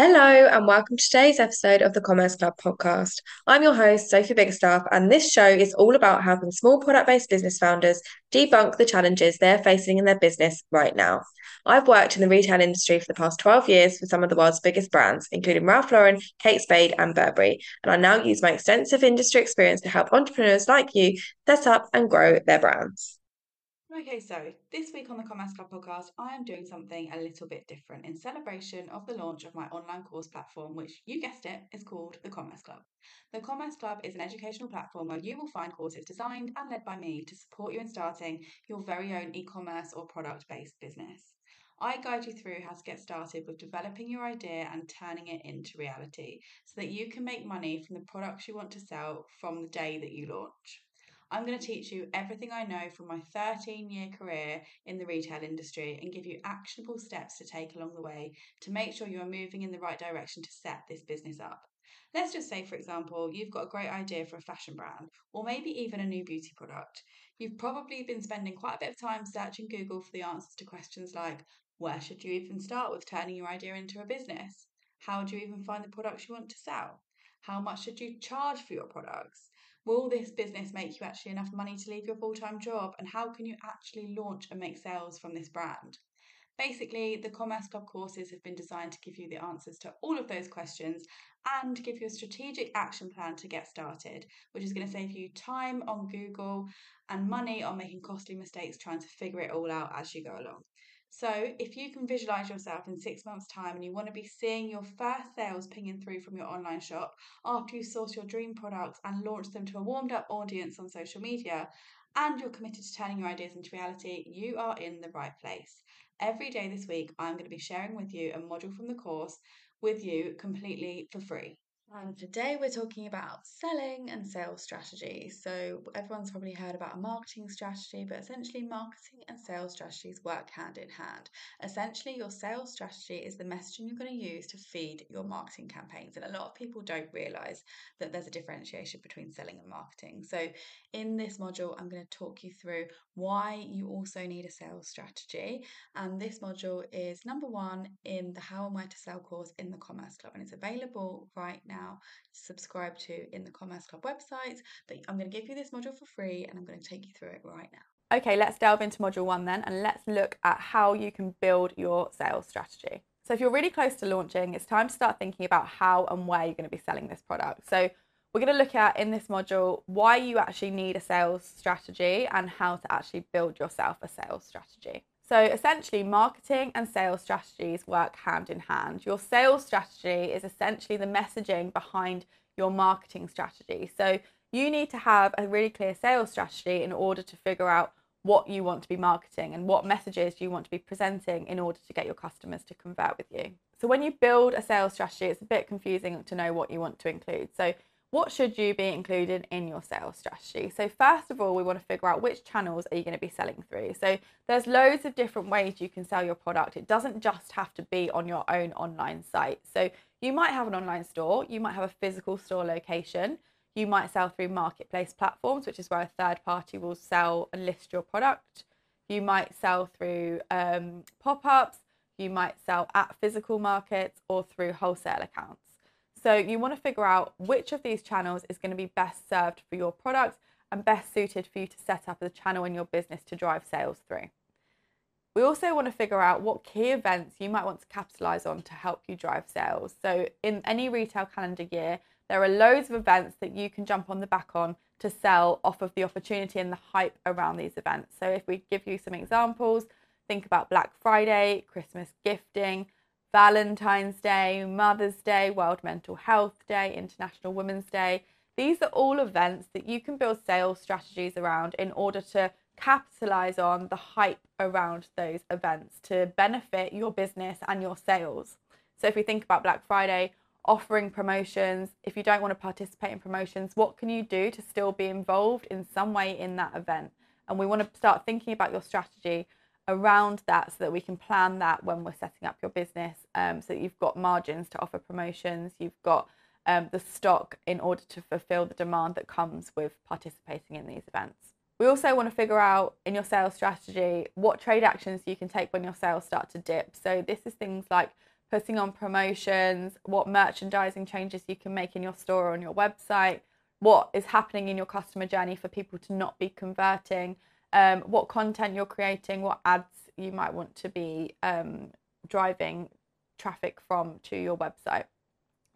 Hello, and welcome to today's episode of the Commerce Club podcast. I'm your host, Sophie Biggerstaff, and this show is all about helping small product based business founders debunk the challenges they're facing in their business right now. I've worked in the retail industry for the past 12 years for some of the world's biggest brands, including Ralph Lauren, Kate Spade, and Burberry, and I now use my extensive industry experience to help entrepreneurs like you set up and grow their brands. Okay, so this week on the Commerce Club podcast, I am doing something a little bit different in celebration of the launch of my online course platform, which you guessed it, is called the Commerce Club. The Commerce Club is an educational platform where you will find courses designed and led by me to support you in starting your very own e commerce or product based business. I guide you through how to get started with developing your idea and turning it into reality so that you can make money from the products you want to sell from the day that you launch. I'm going to teach you everything I know from my 13 year career in the retail industry and give you actionable steps to take along the way to make sure you are moving in the right direction to set this business up. Let's just say, for example, you've got a great idea for a fashion brand or maybe even a new beauty product. You've probably been spending quite a bit of time searching Google for the answers to questions like where should you even start with turning your idea into a business? How do you even find the products you want to sell? How much should you charge for your products? Will this business make you actually enough money to leave your full time job? And how can you actually launch and make sales from this brand? Basically, the Commerce Club courses have been designed to give you the answers to all of those questions and give you a strategic action plan to get started, which is going to save you time on Google and money on making costly mistakes trying to figure it all out as you go along. So, if you can visualize yourself in six months' time and you want to be seeing your first sales pinging through from your online shop after you source your dream products and launch them to a warmed up audience on social media, and you're committed to turning your ideas into reality, you are in the right place. Every day this week, I'm going to be sharing with you a module from the course with you completely for free. And today we're talking about selling and sales strategy. So, everyone's probably heard about a marketing strategy, but essentially, marketing and sales strategies work hand in hand. Essentially, your sales strategy is the messaging you're going to use to feed your marketing campaigns. And a lot of people don't realize that there's a differentiation between selling and marketing. So, in this module, I'm going to talk you through why you also need a sales strategy. And this module is number one in the How Am I to Sell course in the Commerce Club, and it's available right now now subscribe to in the Commerce Club website. But I'm going to give you this module for free and I'm going to take you through it right now. Okay, let's delve into module one then and let's look at how you can build your sales strategy. So, if you're really close to launching, it's time to start thinking about how and where you're going to be selling this product. So, we're going to look at in this module why you actually need a sales strategy and how to actually build yourself a sales strategy. So essentially, marketing and sales strategies work hand in hand. Your sales strategy is essentially the messaging behind your marketing strategy. So you need to have a really clear sales strategy in order to figure out what you want to be marketing and what messages you want to be presenting in order to get your customers to convert with you. So when you build a sales strategy, it's a bit confusing to know what you want to include. So what should you be including in your sales strategy? So first of all, we want to figure out which channels are you going to be selling through. So there's loads of different ways you can sell your product. It doesn't just have to be on your own online site. So you might have an online store, you might have a physical store location, you might sell through marketplace platforms, which is where a third party will sell and list your product. You might sell through um, pop ups, you might sell at physical markets or through wholesale accounts. So you want to figure out which of these channels is going to be best served for your product and best suited for you to set up as a channel in your business to drive sales through. We also want to figure out what key events you might want to capitalize on to help you drive sales. So, in any retail calendar year, there are loads of events that you can jump on the back on to sell off of the opportunity and the hype around these events. So, if we give you some examples, think about Black Friday, Christmas gifting, Valentine's Day, Mother's Day, World Mental Health Day, International Women's Day. These are all events that you can build sales strategies around in order to capitalize on the hype around those events to benefit your business and your sales. So, if we think about Black Friday, offering promotions, if you don't want to participate in promotions, what can you do to still be involved in some way in that event? And we want to start thinking about your strategy around that so that we can plan that when we're setting up your business um, so that you've got margins to offer promotions you've got um, the stock in order to fulfill the demand that comes with participating in these events. We also want to figure out in your sales strategy what trade actions you can take when your sales start to dip. So this is things like putting on promotions, what merchandising changes you can make in your store or on your website, what is happening in your customer journey for people to not be converting, um, what content you're creating, what ads you might want to be um, driving traffic from to your website.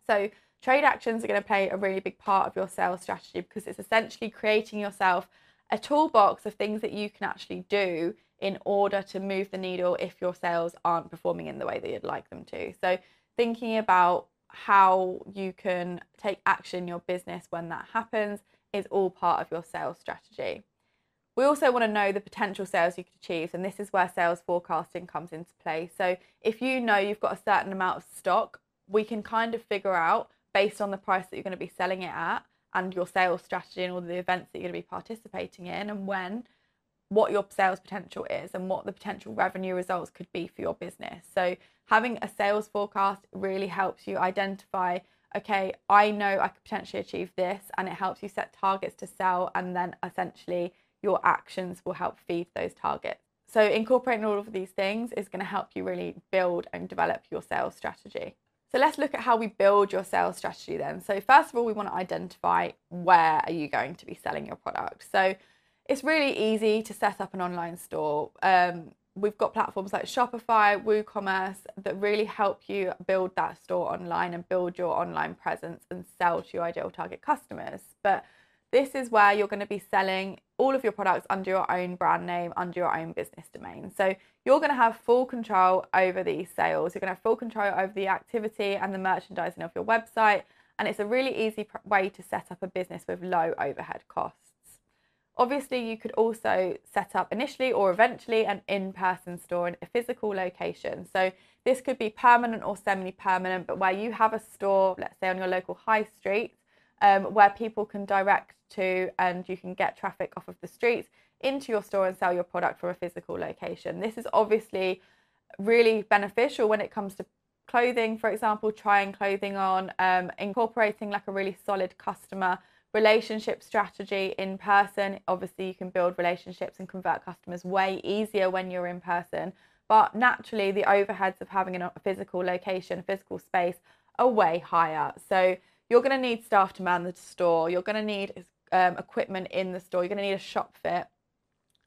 So, trade actions are going to play a really big part of your sales strategy because it's essentially creating yourself a toolbox of things that you can actually do in order to move the needle if your sales aren't performing in the way that you'd like them to. So, thinking about how you can take action in your business when that happens is all part of your sales strategy. We also want to know the potential sales you could achieve, and this is where sales forecasting comes into play. So, if you know you've got a certain amount of stock, we can kind of figure out based on the price that you're going to be selling it at and your sales strategy and all the events that you're going to be participating in, and when what your sales potential is and what the potential revenue results could be for your business. So, having a sales forecast really helps you identify okay, I know I could potentially achieve this, and it helps you set targets to sell, and then essentially your actions will help feed those targets. So, incorporating all of these things is going to help you really build and develop your sales strategy. So, let's look at how we build your sales strategy then. So, first of all, we want to identify where are you going to be selling your product. So, it's really easy to set up an online store. Um, we've got platforms like Shopify, WooCommerce that really help you build that store online and build your online presence and sell to your ideal target customers. But this is where you're going to be selling all of your products under your own brand name, under your own business domain. So you're going to have full control over these sales. You're going to have full control over the activity and the merchandising of your website. And it's a really easy way to set up a business with low overhead costs. Obviously, you could also set up initially or eventually an in person store in a physical location. So, this could be permanent or semi permanent, but where you have a store, let's say on your local high street, um, where people can direct to and you can get traffic off of the streets into your store and sell your product from a physical location. This is obviously really beneficial when it comes to clothing, for example, trying clothing on, um, incorporating like a really solid customer relationship strategy in person. Obviously, you can build relationships and convert customers way easier when you're in person. But naturally, the overheads of having a physical location, a physical space, are way higher. So you're going to need staff to man the store. You're going to need um, equipment in the store. You're going to need a shop fit,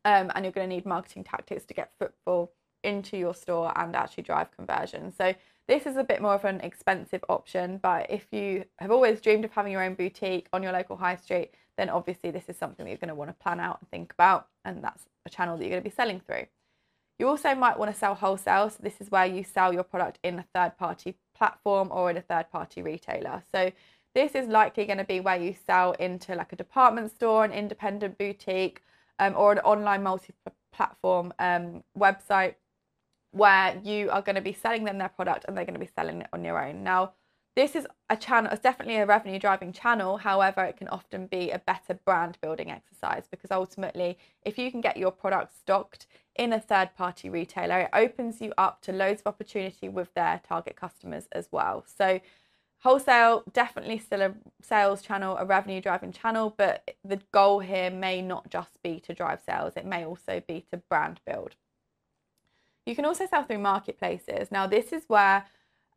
um, and you're going to need marketing tactics to get footfall into your store and actually drive conversion. So this is a bit more of an expensive option, but if you have always dreamed of having your own boutique on your local high street, then obviously this is something that you're going to want to plan out and think about, and that's a channel that you're going to be selling through. You also might want to sell wholesale. So this is where you sell your product in a third party platform or in a third party retailer. So this is likely going to be where you sell into like a department store, an independent boutique, um, or an online multi platform um, website where you are going to be selling them their product and they're going to be selling it on your own. Now, this is a channel, it's definitely a revenue driving channel. However, it can often be a better brand building exercise because ultimately, if you can get your product stocked in a third party retailer, it opens you up to loads of opportunity with their target customers as well. So, Wholesale, definitely still a sales channel, a revenue driving channel, but the goal here may not just be to drive sales, it may also be to brand build. You can also sell through marketplaces. Now, this is where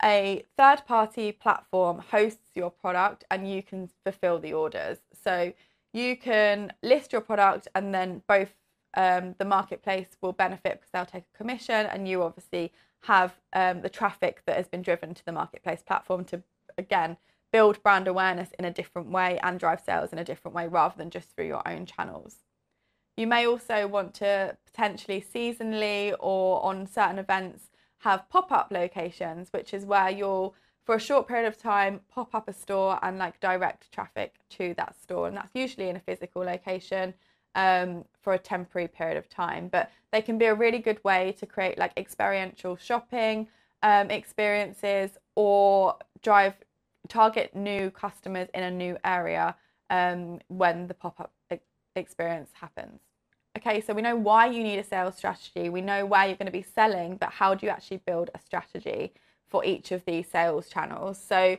a third party platform hosts your product and you can fulfill the orders. So you can list your product and then both um, the marketplace will benefit because they'll take a commission and you obviously have um, the traffic that has been driven to the marketplace platform to again build brand awareness in a different way and drive sales in a different way rather than just through your own channels. You may also want to potentially seasonally or on certain events have pop up locations, which is where you'll, for a short period of time, pop up a store and like direct traffic to that store. And that's usually in a physical location um, for a temporary period of time. But they can be a really good way to create like experiential shopping um, experiences or drive target new customers in a new area um, when the pop-up experience happens. Okay so we know why you need a sales strategy. We know where you're going to be selling but how do you actually build a strategy for each of these sales channels? So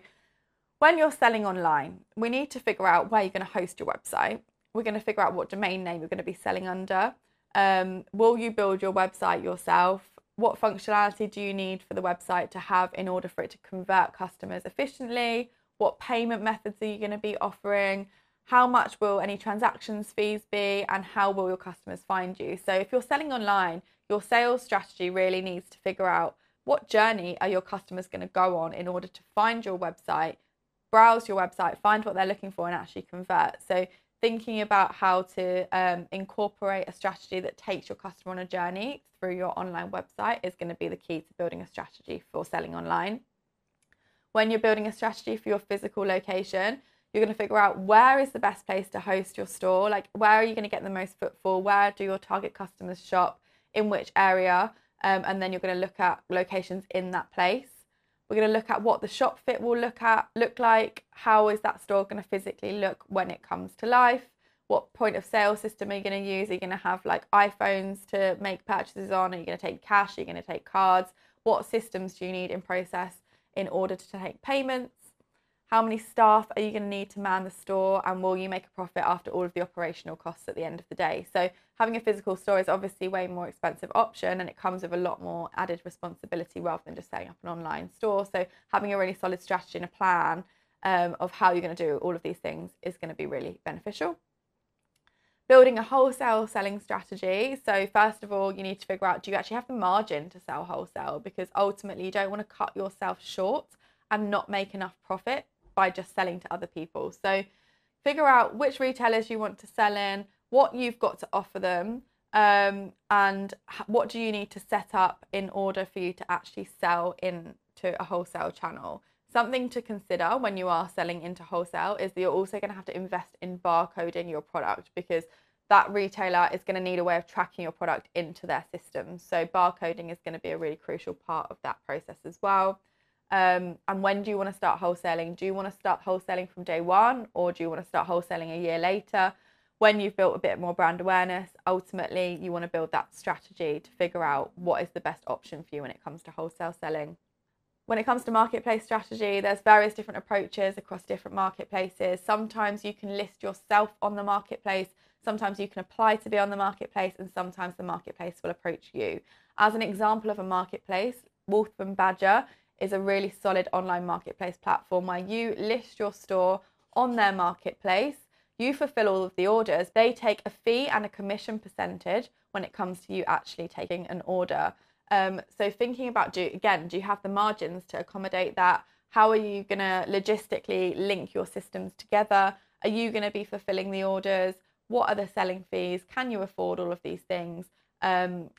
when you're selling online we need to figure out where you're going to host your website. We're going to figure out what domain name you're going to be selling under. Um, will you build your website yourself what functionality do you need for the website to have in order for it to convert customers efficiently? What payment methods are you going to be offering? How much will any transactions fees be? And how will your customers find you? So, if you're selling online, your sales strategy really needs to figure out what journey are your customers going to go on in order to find your website, browse your website, find what they're looking for, and actually convert. So, thinking about how to um, incorporate a strategy that takes your customer on a journey through your online website is going to be the key to building a strategy for selling online. When you're building a strategy for your physical location, you're going to figure out where is the best place to host your store, like where are you going to get the most footfall, where do your target customers shop, in which area, um, and then you're going to look at locations in that place. We're going to look at what the shop fit will look at look like. How is that store going to physically look when it comes to life? What point of sale system are you going to use? Are you going to have like iPhones to make purchases on? Are you going to take cash? Are you going to take cards? What systems do you need in process in order to take payments? How many staff are you going to need to man the store? And will you make a profit after all of the operational costs at the end of the day? So, having a physical store is obviously way more expensive option and it comes with a lot more added responsibility rather than just setting up an online store. So, having a really solid strategy and a plan um, of how you're going to do all of these things is going to be really beneficial. Building a wholesale selling strategy. So, first of all, you need to figure out do you actually have the margin to sell wholesale? Because ultimately, you don't want to cut yourself short and not make enough profit by just selling to other people. So figure out which retailers you want to sell in, what you've got to offer them, um, and what do you need to set up in order for you to actually sell into a wholesale channel. Something to consider when you are selling into wholesale is that you're also going to have to invest in barcoding your product because that retailer is going to need a way of tracking your product into their system. So barcoding is going to be a really crucial part of that process as well. Um, and when do you want to start wholesaling? Do you want to start wholesaling from day one or do you want to start wholesaling a year later? When you've built a bit more brand awareness, ultimately you want to build that strategy to figure out what is the best option for you when it comes to wholesale selling. When it comes to marketplace strategy, there's various different approaches across different marketplaces. Sometimes you can list yourself on the marketplace, sometimes you can apply to be on the marketplace, and sometimes the marketplace will approach you. As an example of a marketplace, Wolf and Badger is a really solid online marketplace platform where you list your store on their marketplace. You fulfill all of the orders. They take a fee and a commission percentage when it comes to you actually taking an order. Um, so thinking about do again, do you have the margins to accommodate that? How are you going to logistically link your systems together? Are you going to be fulfilling the orders? What are the selling fees? Can you afford all of these things? Um,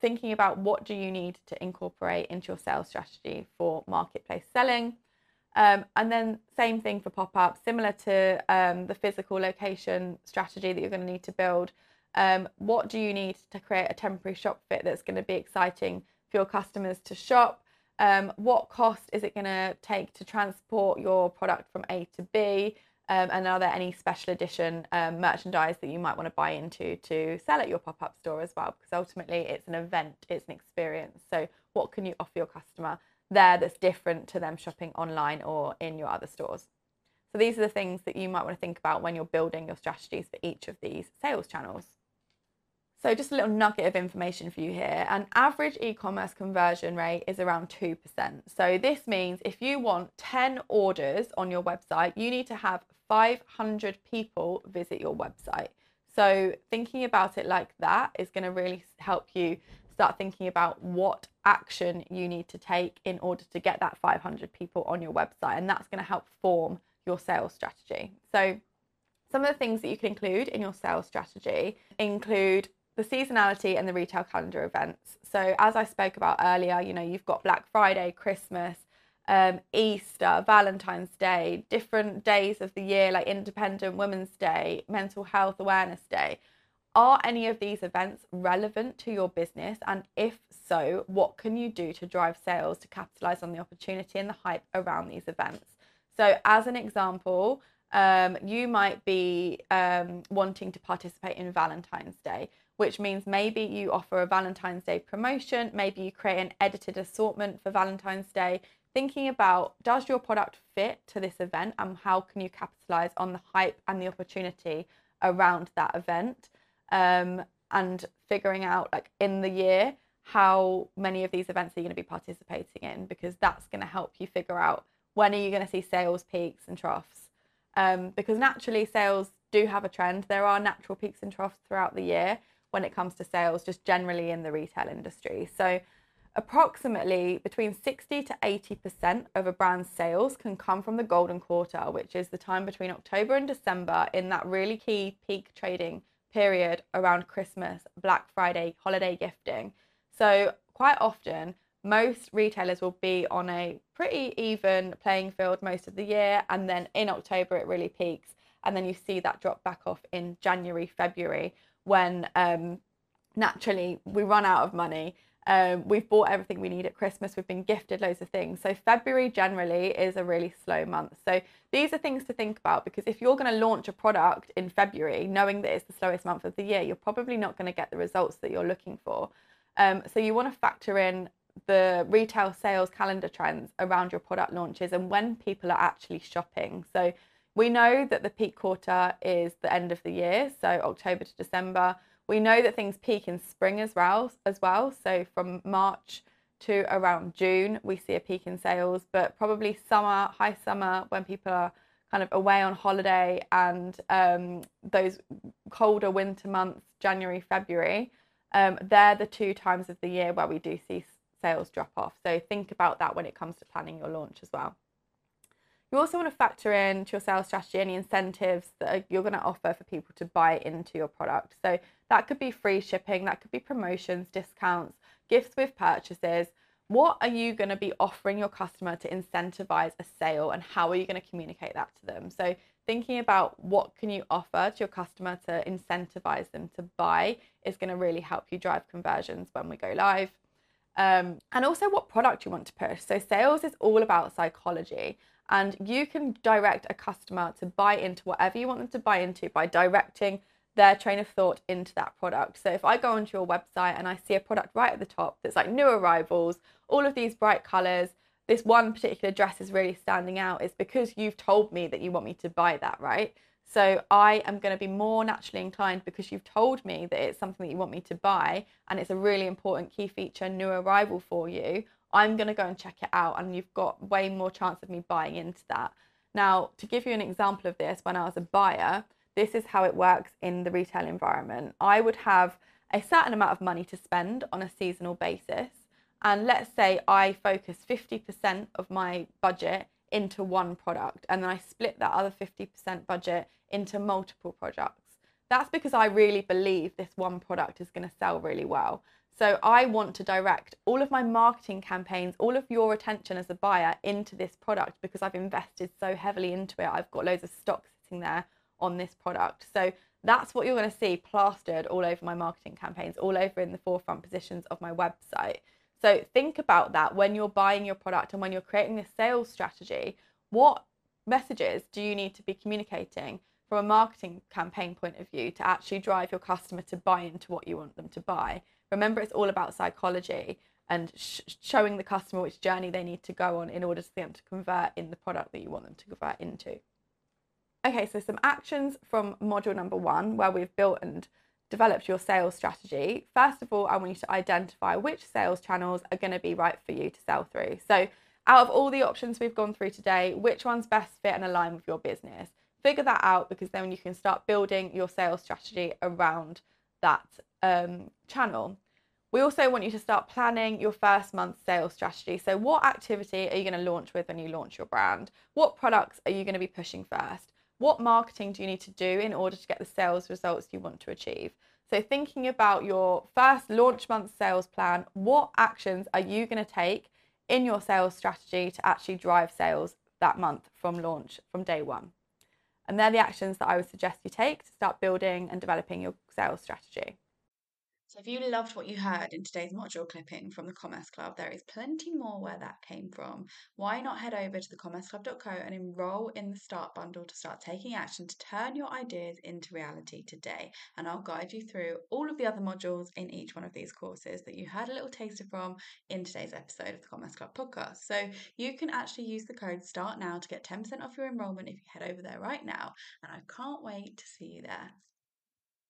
thinking about what do you need to incorporate into your sales strategy for marketplace selling. Um, and then same thing for pop-up, similar to um, the physical location strategy that you're going to need to build. Um, what do you need to create a temporary shop fit that's going to be exciting for your customers to shop? Um, what cost is it going to take to transport your product from A to B? Um, and are there any special edition um, merchandise that you might want to buy into to sell at your pop up store as well? Because ultimately, it's an event, it's an experience. So, what can you offer your customer there that's different to them shopping online or in your other stores? So, these are the things that you might want to think about when you're building your strategies for each of these sales channels. So, just a little nugget of information for you here. An average e commerce conversion rate is around 2%. So, this means if you want 10 orders on your website, you need to have 500 people visit your website. So, thinking about it like that is going to really help you start thinking about what action you need to take in order to get that 500 people on your website. And that's going to help form your sales strategy. So, some of the things that you can include in your sales strategy include the seasonality and the retail calendar events. So, as I spoke about earlier, you know, you've got Black Friday, Christmas, um, Easter, Valentine's Day, different days of the year like Independent Women's Day, Mental Health Awareness Day. Are any of these events relevant to your business? And if so, what can you do to drive sales to capitalize on the opportunity and the hype around these events? So, as an example, um, you might be um, wanting to participate in Valentine's Day, which means maybe you offer a Valentine's Day promotion, maybe you create an edited assortment for Valentine's Day, thinking about does your product fit to this event and how can you capitalize on the hype and the opportunity around that event? Um, and figuring out like in the year how many of these events are you going to be participating in because that's going to help you figure out when are you going to see sales peaks and troughs. Um, because naturally sales do have a trend. There are natural peaks and troughs throughout the year when it comes to sales just generally in the retail industry. So approximately between 60 to 80% of a brand's sales can come from the golden quarter which is the time between october and december in that really key peak trading period around christmas black friday holiday gifting. So, quite often, most retailers will be on a pretty even playing field most of the year, and then in October it really peaks, and then you see that drop back off in January, February when um, naturally we run out of money. Um, we've bought everything we need at Christmas. We've been gifted loads of things. So February generally is a really slow month. So these are things to think about because if you're going to launch a product in February, knowing that it's the slowest month of the year, you're probably not going to get the results that you're looking for. Um, so you want to factor in the retail sales calendar trends around your product launches and when people are actually shopping. So we know that the peak quarter is the end of the year, so October to December. We know that things peak in spring as well, as well. So from March to around June, we see a peak in sales, but probably summer, high summer, when people are kind of away on holiday, and um, those colder winter months, January, February, um, they're the two times of the year where we do see sales drop off. So think about that when it comes to planning your launch as well. You also want to factor into your sales strategy any incentives that you're going to offer for people to buy into your product. So that could be free shipping, that could be promotions, discounts, gifts with purchases. What are you going to be offering your customer to incentivize a sale and how are you going to communicate that to them? So thinking about what can you offer to your customer to incentivize them to buy is going to really help you drive conversions when we go live um, and also what product you want to push so sales is all about psychology and you can direct a customer to buy into whatever you want them to buy into by directing their train of thought into that product. So if I go onto your website and I see a product right at the top that's like new arrivals, all of these bright colors, this one particular dress is really standing out is because you've told me that you want me to buy that, right? So I am going to be more naturally inclined because you've told me that it's something that you want me to buy and it's a really important key feature, new arrival for you. I'm going to go and check it out and you've got way more chance of me buying into that. Now, to give you an example of this, when I was a buyer, this is how it works in the retail environment. I would have a certain amount of money to spend on a seasonal basis and let's say I focus 50% of my budget into one product and then I split that other 50% budget into multiple products. That's because I really believe this one product is going to sell really well. So I want to direct all of my marketing campaigns, all of your attention as a buyer into this product because I've invested so heavily into it. I've got loads of stock sitting there on this product. So that's what you're going to see plastered all over my marketing campaigns, all over in the forefront positions of my website. So think about that when you're buying your product and when you're creating a sales strategy. What messages do you need to be communicating from a marketing campaign point of view to actually drive your customer to buy into what you want them to buy? Remember, it's all about psychology and sh- showing the customer which journey they need to go on in order for them to convert in the product that you want them to convert into. Okay, so some actions from module number one, where we've built and developed your sales strategy, first of all, I want you to identify which sales channels are going to be right for you to sell through. So, out of all the options we've gone through today, which ones best fit and align with your business? Figure that out because then you can start building your sales strategy around that um, channel. We also want you to start planning your first month sales strategy. So, what activity are you going to launch with when you launch your brand? What products are you going to be pushing first? What marketing do you need to do in order to get the sales results you want to achieve? So, thinking about your first launch month sales plan, what actions are you going to take in your sales strategy to actually drive sales that month from launch, from day one? And they're the actions that I would suggest you take to start building and developing your sales strategy. So, if you loved what you heard in today's module clipping from the Commerce Club, there is plenty more where that came from. Why not head over to thecommerceclub.co and enroll in the Start Bundle to start taking action to turn your ideas into reality today? And I'll guide you through all of the other modules in each one of these courses that you heard a little taster from in today's episode of the Commerce Club podcast. So, you can actually use the code START now to get 10% off your enrollment if you head over there right now. And I can't wait to see you there.